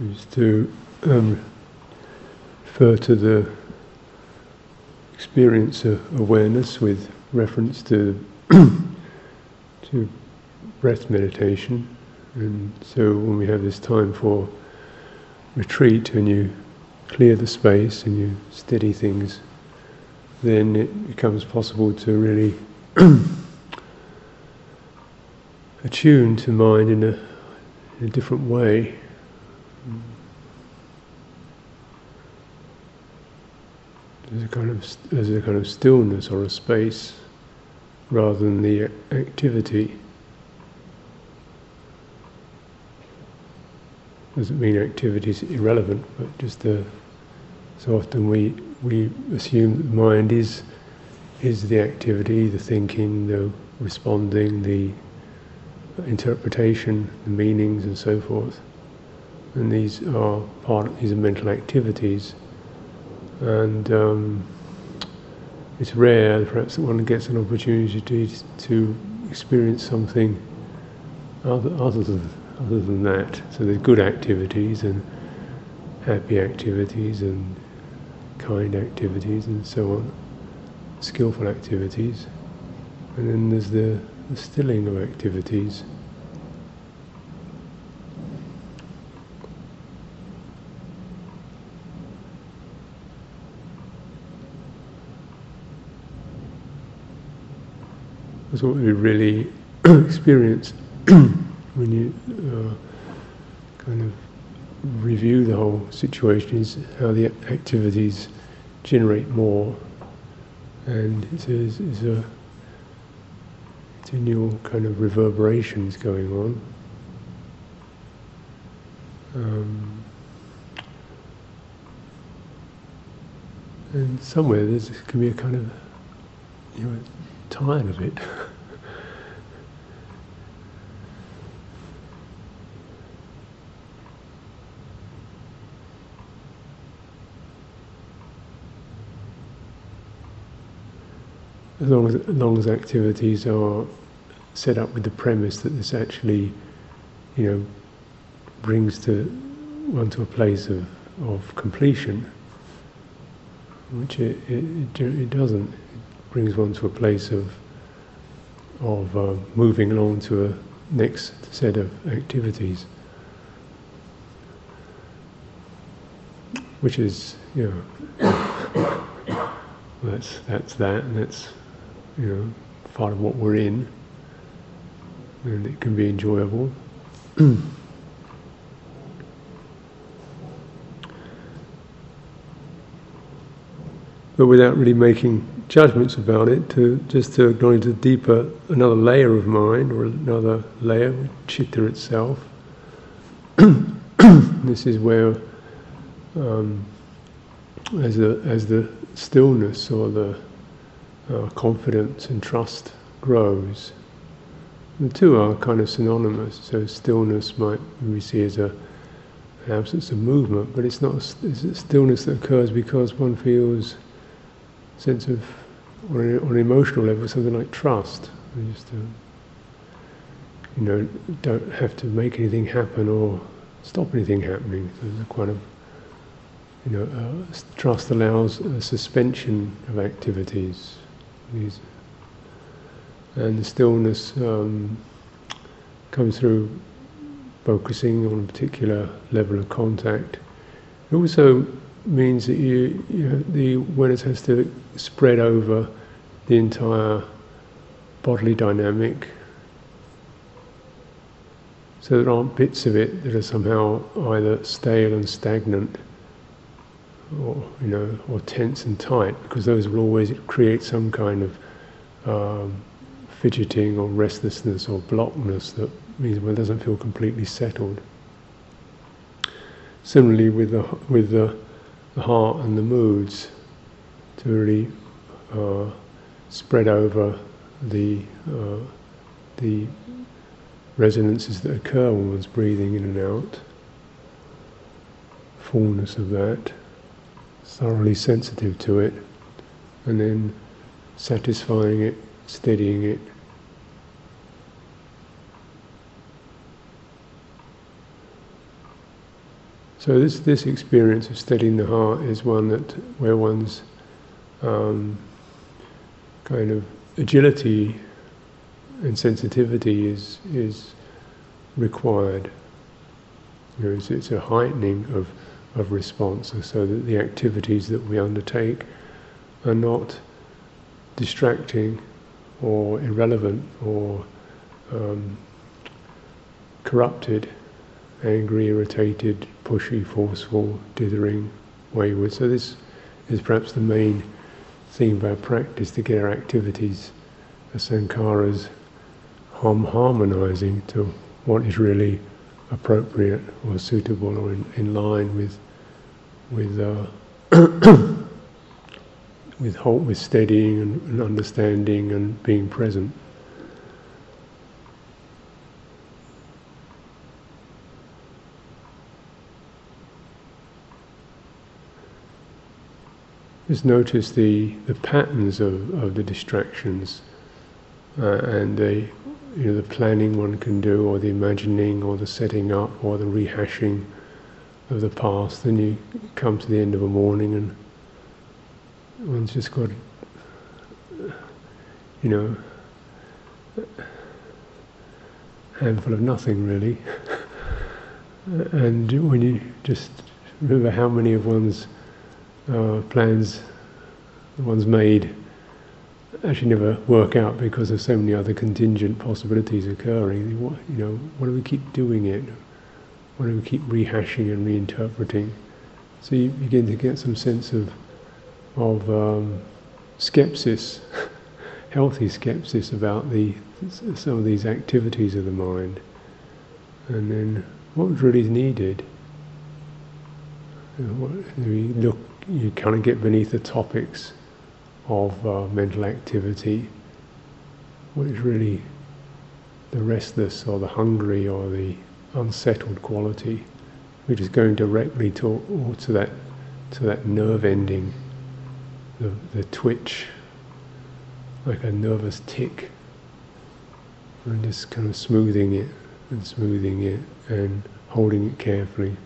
is to um, refer to the experience of awareness with reference to to breath meditation. And so when we have this time for retreat and you clear the space and you steady things, then it becomes possible to really attune to mind in a, in a different way. There's a kind of there's a kind of stillness or a space rather than the activity. Doesn't mean activity is irrelevant, but just uh, so often we we assume that mind is is the activity, the thinking, the responding, the interpretation, the meanings, and so forth. And these are part. These are mental activities and um, it's rare, perhaps, that one gets an opportunity to, to experience something other, other than other than that. So there's good activities and happy activities and kind activities and so on, skillful activities, and then there's the, the stilling of activities. That's what we really experience when you uh, kind of review the whole situation is how the activities generate more and it's a, it's a continual kind of reverberations going on. Um, and somewhere there's can be a kind of you know, tired of it. as long as, as long as activities are set up with the premise that this actually, you know, brings to one to a place of, of completion, which it, it, it doesn't. It brings one to a place of of uh, moving along to a next set of activities, which is you know that's that's that, and that's you know part of what we're in, and it can be enjoyable. but without really making judgments about it, to just to acknowledge a deeper, another layer of mind or another layer, chitta itself. this is where, um, as the as the stillness or the uh, confidence and trust grows, the two are kind of synonymous. So stillness might we see as a an absence of movement, but it's not. It's a stillness that occurs because one feels a sense of, on an emotional level, something like trust. You just, uh, you know, don't have to make anything happen or stop anything happening. So there's a kind of, you know, uh, trust allows a suspension of activities. And the stillness um, comes through focusing on a particular level of contact. It also means that you, you know, the awareness has to spread over the entire bodily dynamic. So there aren't bits of it that are somehow either stale and stagnant or you know, or tense and tight, because those will always create some kind of um, fidgeting or restlessness or blockness that means one doesn't feel completely settled. Similarly, with the with the the heart and the moods to really uh, spread over the uh, the resonances that occur when one's breathing in and out, fullness of that, thoroughly sensitive to it, and then satisfying it, steadying it, So this this experience of steadying the heart is one that where one's um, kind of agility and sensitivity is is required. You know, it's, it's a heightening of of response, so that the activities that we undertake are not distracting or irrelevant or um, corrupted, angry, irritated, pushy, forceful, dithering, wayward. So this is perhaps the main theme of our practice to get our activities, the sankharas, harmonizing to what is really appropriate or suitable or in, in line with with uh, with halt, with steadying and, and understanding and being present. Just notice the, the patterns of, of the distractions uh, and the you know the planning one can do, or the imagining, or the setting up, or the rehashing of the past. Then you come to the end of a morning and one's just got, you know, a handful of nothing really. and when you just remember how many of one's uh, plans one's made actually never work out because there's so many other contingent possibilities occurring. You know, why do we keep doing it? Do we keep rehashing and reinterpreting? So you begin to get some sense of of um, skepsis, healthy skepsis about the some of these activities of the mind, and then what really needed. You, you look, you kind of get beneath the topics of uh, mental activity. What is really the restless or the hungry or the unsettled quality, which is going directly to, to that to that nerve ending the, the twitch, like a nervous tick, and just kind of smoothing it and smoothing it and holding it carefully.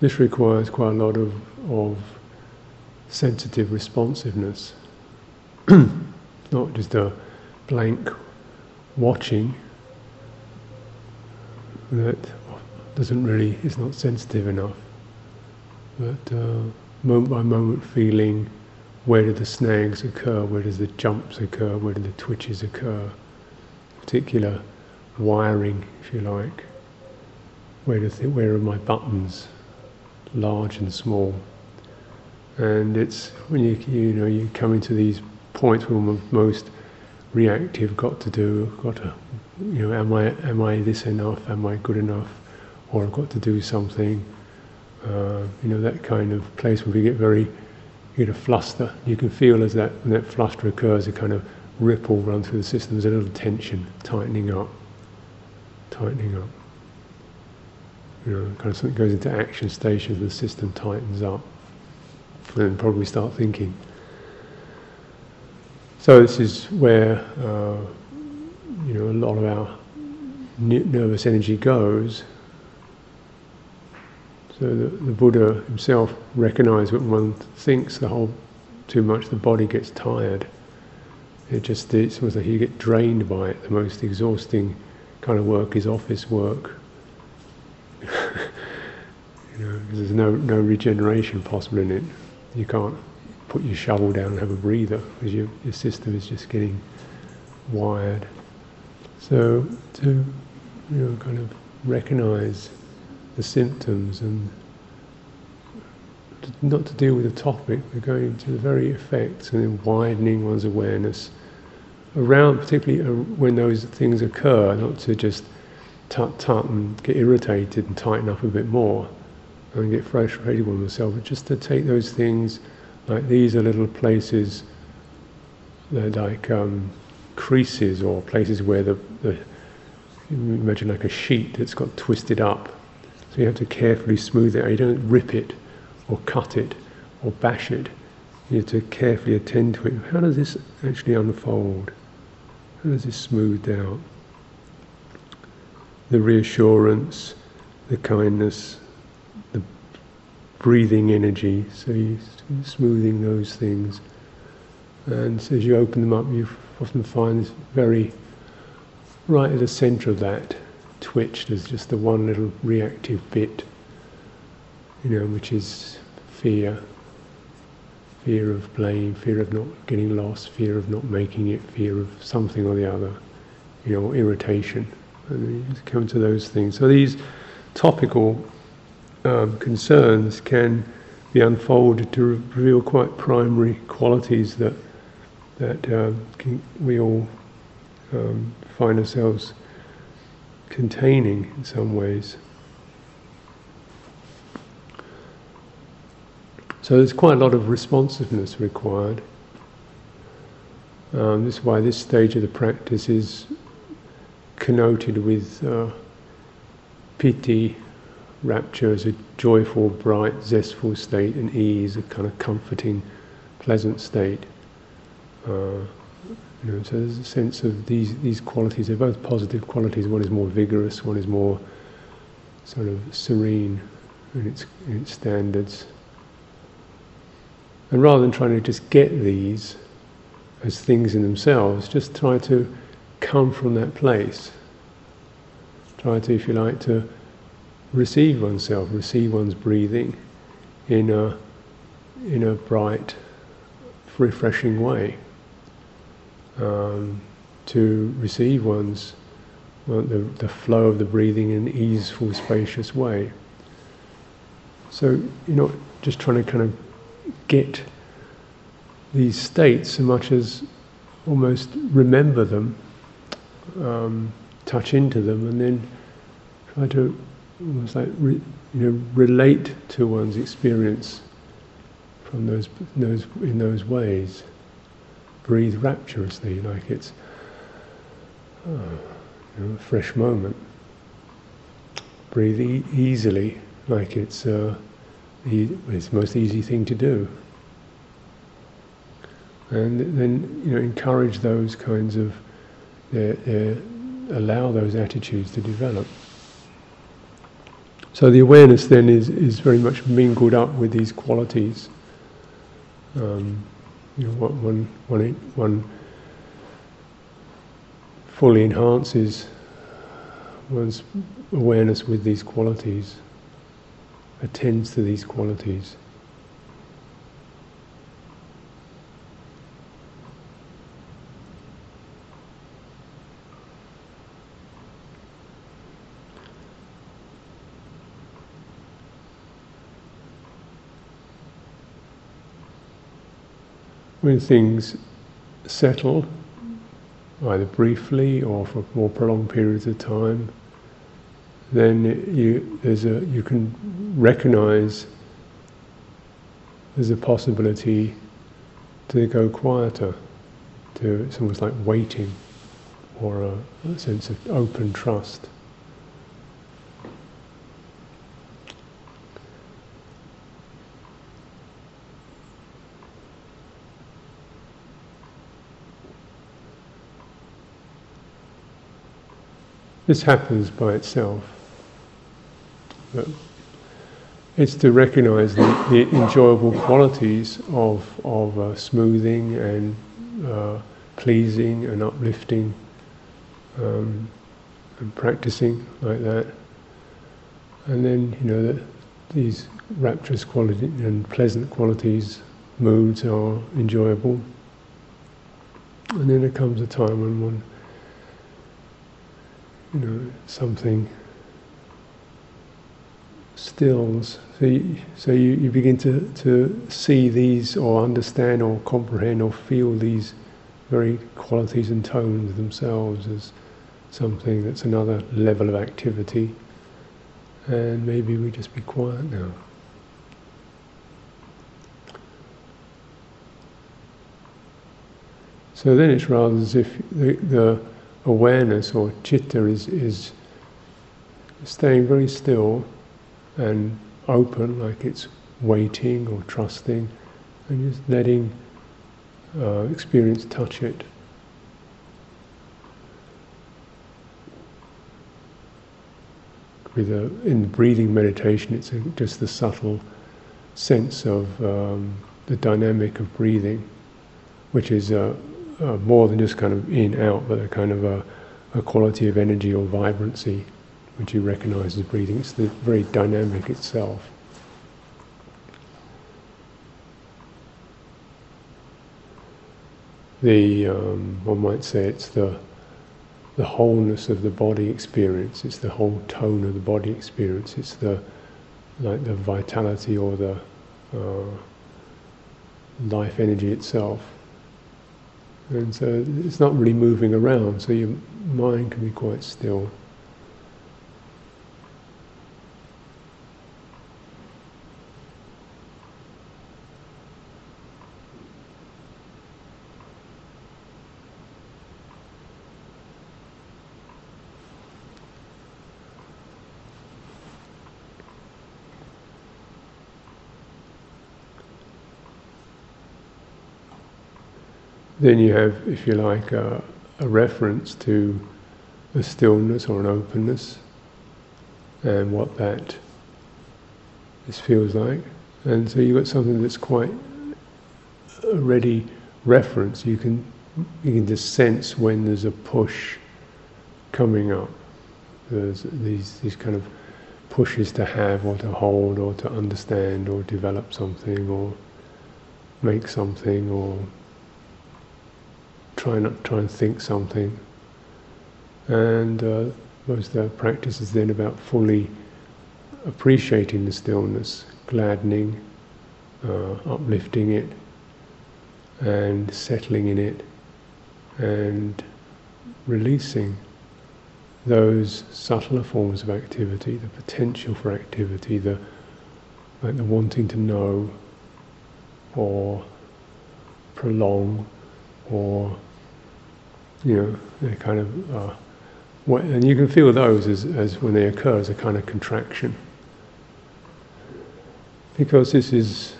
This requires quite a lot of, of sensitive responsiveness, not just a blank watching that doesn't really, is not sensitive enough, but uh, moment by moment feeling where do the snags occur, where does the jumps occur, where do the twitches occur, particular wiring, if you like. Where, does it, where are my buttons, large and small? And it's when you you know you come into these points where most reactive, got to do, got to, you know, am I am I this enough? Am I good enough? Or I've got to do something uh, you know, that kind of place where we get very, you get a fluster. You can feel as that when that fluster occurs, a kind of ripple run through the system. There's a little tension, tightening up, tightening up. You know, kind of something goes into action stations. the system tightens up, and then probably start thinking. So this is where uh, you know a lot of our nervous energy goes so the, the Buddha himself recognized when one thinks the whole too much, the body gets tired. It just it's almost like you get drained by it. The most exhausting kind of work is office work. you know, because there's no no regeneration possible in it. You can't put your shovel down and have a breather because your your system is just getting wired. So to you know kind of recognize the symptoms and not to deal with the topic, but going to the very effects and then widening one's awareness around, particularly uh, when those things occur, not to just tut tut and get irritated and tighten up a bit more and get frustrated with myself, but just to take those things like these are little places, like um, creases or places where the, the imagine like a sheet that's got twisted up so you have to carefully smooth it. You don't rip it or cut it or bash it. You have to carefully attend to it. How does this actually unfold? How does this smooth out? The reassurance the kindness, the breathing energy. So you're smoothing those things. And so as you open them up, you often find this very right at the centre of that twitch. There's just the one little reactive bit, you know, which is fear. Fear of blame, fear of not getting lost, fear of not making it, fear of something or the other, you know, irritation. And you come to those things. So these topical um, concerns can be unfolded to reveal quite primary qualities that that can, we all um, find ourselves containing in some ways. So there's quite a lot of responsiveness required. Um, this is why this stage of the practice is connoted with uh, piti, rapture as a joyful, bright, zestful state, and ease, a kind of comforting, pleasant state. Uh, you know, so there's a sense of these these qualities. They're both positive qualities. One is more vigorous. One is more sort of serene in its in its standards. And rather than trying to just get these as things in themselves, just try to come from that place. Try to, if you like, to receive oneself, receive one's breathing in a in a bright, refreshing way um, to receive one's well, the, the flow of the breathing in an easeful, spacious way. So you're not just trying to kind of get these states so much as almost remember them, um, touch into them, and then try to almost like re, you know relate to one's experience from those those in those ways breathe rapturously, like it's oh, you know, a fresh moment. Breathe e- easily, like it's uh, e- it's the most easy thing to do. And then you know encourage those kinds of uh, uh, allow those attitudes to develop. So the awareness then is, is very much mingled up with these qualities. Um, you know, one, one, one fully enhances one's awareness with these qualities, attends to these qualities. When things settle, either briefly or for more prolonged periods of time, then you there's a you can recognize there's a possibility to go quieter, to it's almost like waiting, or a, a sense of open trust. This happens by itself. But it's to recognize the, the enjoyable qualities of, of uh, smoothing and uh, pleasing and uplifting um, and practicing like that. And then, you know, that these rapturous qualities and pleasant qualities, moods are enjoyable. And then there comes a time when one you know, something stills. So you, so you, you begin to, to see these or understand or comprehend or feel these very qualities and tones themselves as something that's another level of activity. And maybe we just be quiet now. So then it's rather as if the, the awareness or chitta is, is staying very still and open, like it's waiting or trusting, and just letting uh, experience touch it. with a, in breathing meditation, it's a, just the subtle sense of um, the dynamic of breathing, which is uh, uh, more than just kind of in out, but a kind of a, a quality of energy or vibrancy, which you recognize as breathing. It's the very dynamic itself. The um, one might say it's the the wholeness of the body experience. It's the whole tone of the body experience. It's the like the vitality or the uh, life energy itself. And so it's not really moving around, so your mind can be quite still. Then you have, if you like, a, a reference to a stillness or an openness and what that this feels like. And so you've got something that's quite a ready reference. You can you can just sense when there's a push coming up. There's these these kind of pushes to have or to hold or to understand or develop something or make something or try not try and think something. And uh, most of the practice is then about fully appreciating the stillness, gladdening, uh, uplifting it, and settling in it, and releasing those subtler forms of activity, the potential for activity, the like the wanting to know or prolong or you know, they kind of, uh, and you can feel those as, as when they occur as a kind of contraction. Because this is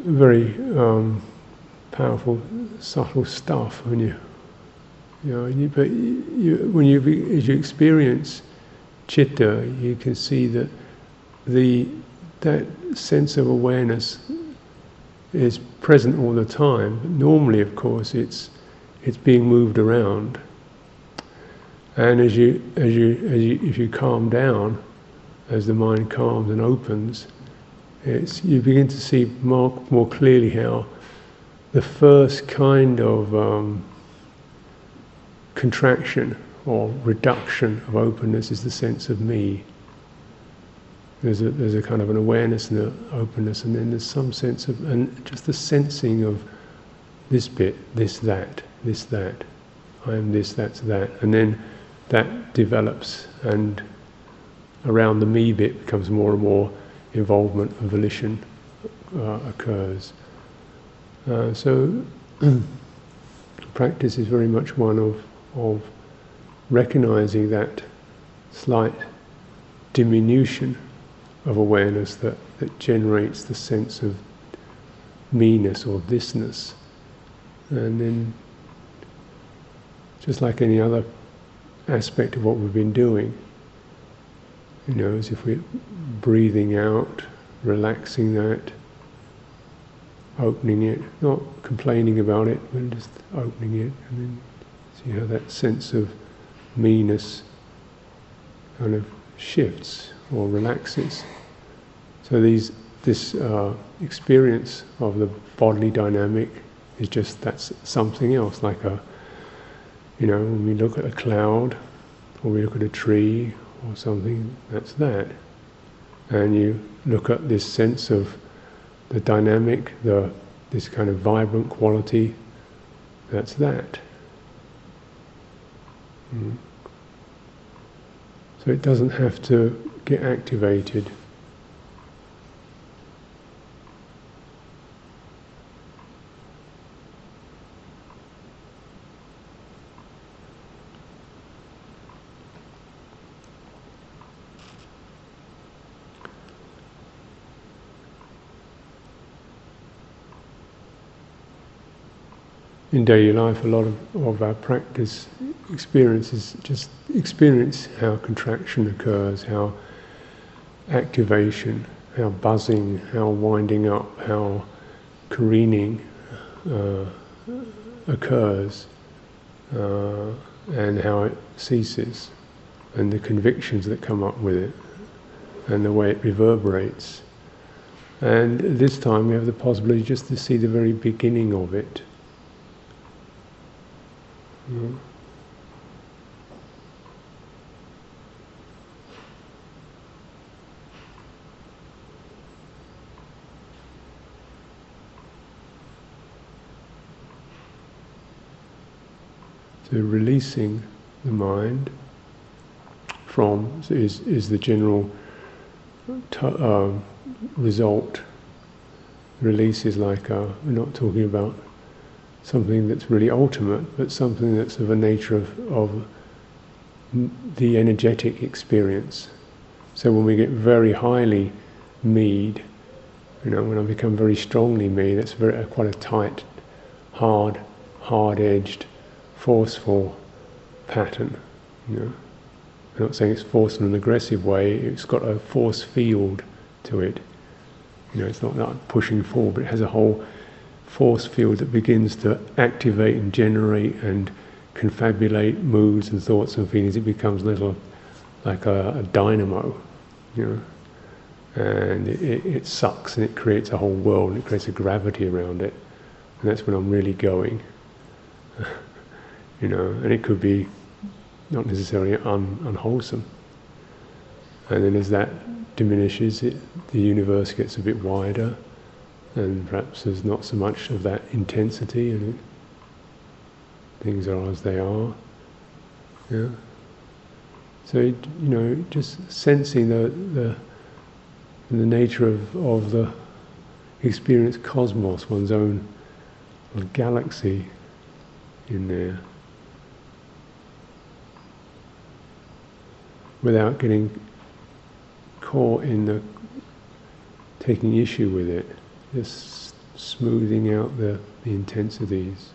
very um, powerful, subtle stuff when you, you know, you, but you, when you, as you experience chitta, you can see that the, that sense of awareness is present all the time. Normally, of course, it's it's being moved around. And as you, as you, as you, if you calm down, as the mind calms and opens, it's, you begin to see more, more clearly how the first kind of um, contraction or reduction of openness is the sense of me. There's a, there's a kind of an awareness and an openness, and then there's some sense of, and just the sensing of this bit, this, that this, that. I am this, that's that. And then that develops, and around the me bit becomes more and more involvement and volition uh, occurs. Uh, so, practice is very much one of, of recognizing that slight diminution of awareness that, that generates the sense of me-ness or thisness. And then just like any other aspect of what we've been doing. You know, as if we're breathing out, relaxing that, opening it, not complaining about it, but just opening it, and then see how that sense of me-ness kind of shifts or relaxes. So these, this uh, experience of the bodily dynamic is just that's something else, like a you know, when we look at a cloud, or we look at a tree, or something, that's that. And you look at this sense of the dynamic, the this kind of vibrant quality, that's that. Mm. So it doesn't have to get activated. In daily life, a lot of, of our practice experiences just experience how contraction occurs, how activation, how buzzing, how winding up, how careening uh, occurs, uh, and how it ceases, and the convictions that come up with it, and the way it reverberates. And this time we have the possibility just to see the very beginning of it. Mm. So releasing the mind from is is the general t- uh, result. Release is like a, we're not talking about something that's really ultimate, but something that's of a nature of, of the energetic experience. So when we get very highly mead, you know, when I become very strongly me, that's very uh, quite a tight, hard, hard-edged forceful pattern. You know, I'm not saying it's forced in an aggressive way. It's got a force field to it. You know, it's not like pushing forward, but it has a whole force field that begins to activate and generate and confabulate moods and thoughts and feelings. It becomes a little like a, a dynamo, you know, and it, it, sucks and it creates a whole world and it creates a gravity around it, and that's when I'm really going. you know, and it could be not necessarily un, unwholesome. And then as that diminishes, it, the universe gets a bit wider, and perhaps there's not so much of that intensity, and things are as they are. Yeah. So you know, just sensing the the the nature of of the experienced cosmos, one's own galaxy in there. without getting caught in the taking issue with it, just smoothing out the, the intensities.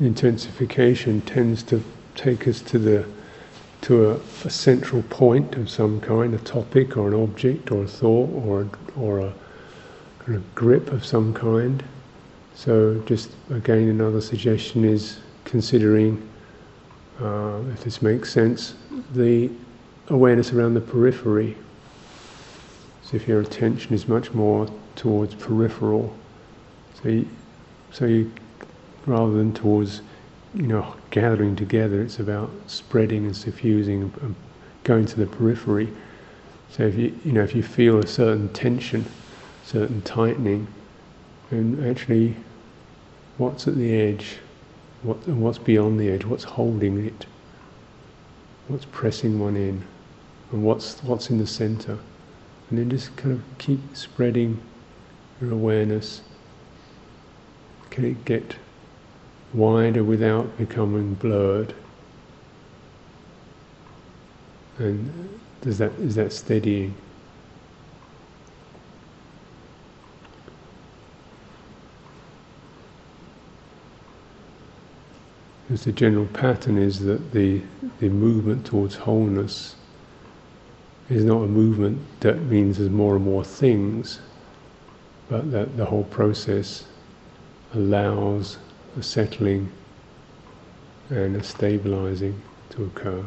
Intensification tends to take us to the to a, a, central point of some kind, a topic or an object or a thought or or a kind of grip of some kind. So, just again, another suggestion is considering, uh, if this makes sense, the awareness around the periphery. So, if your attention is much more towards peripheral, so you, so you rather than towards you know gathering together. It's about spreading and suffusing and going to the periphery. So if you you know if you feel a certain tension, certain tightening, and actually, what's at the edge, what what's beyond the edge, what's holding it, what's pressing one in, and what's what's in the center, and then just kind of keep spreading your awareness. Can it get wider without becoming blurred. And does that is that steadying? Because the general pattern is that the the movement towards wholeness is not a movement that means there's more and more things, but that the whole process allows a settling and a stabilizing to occur.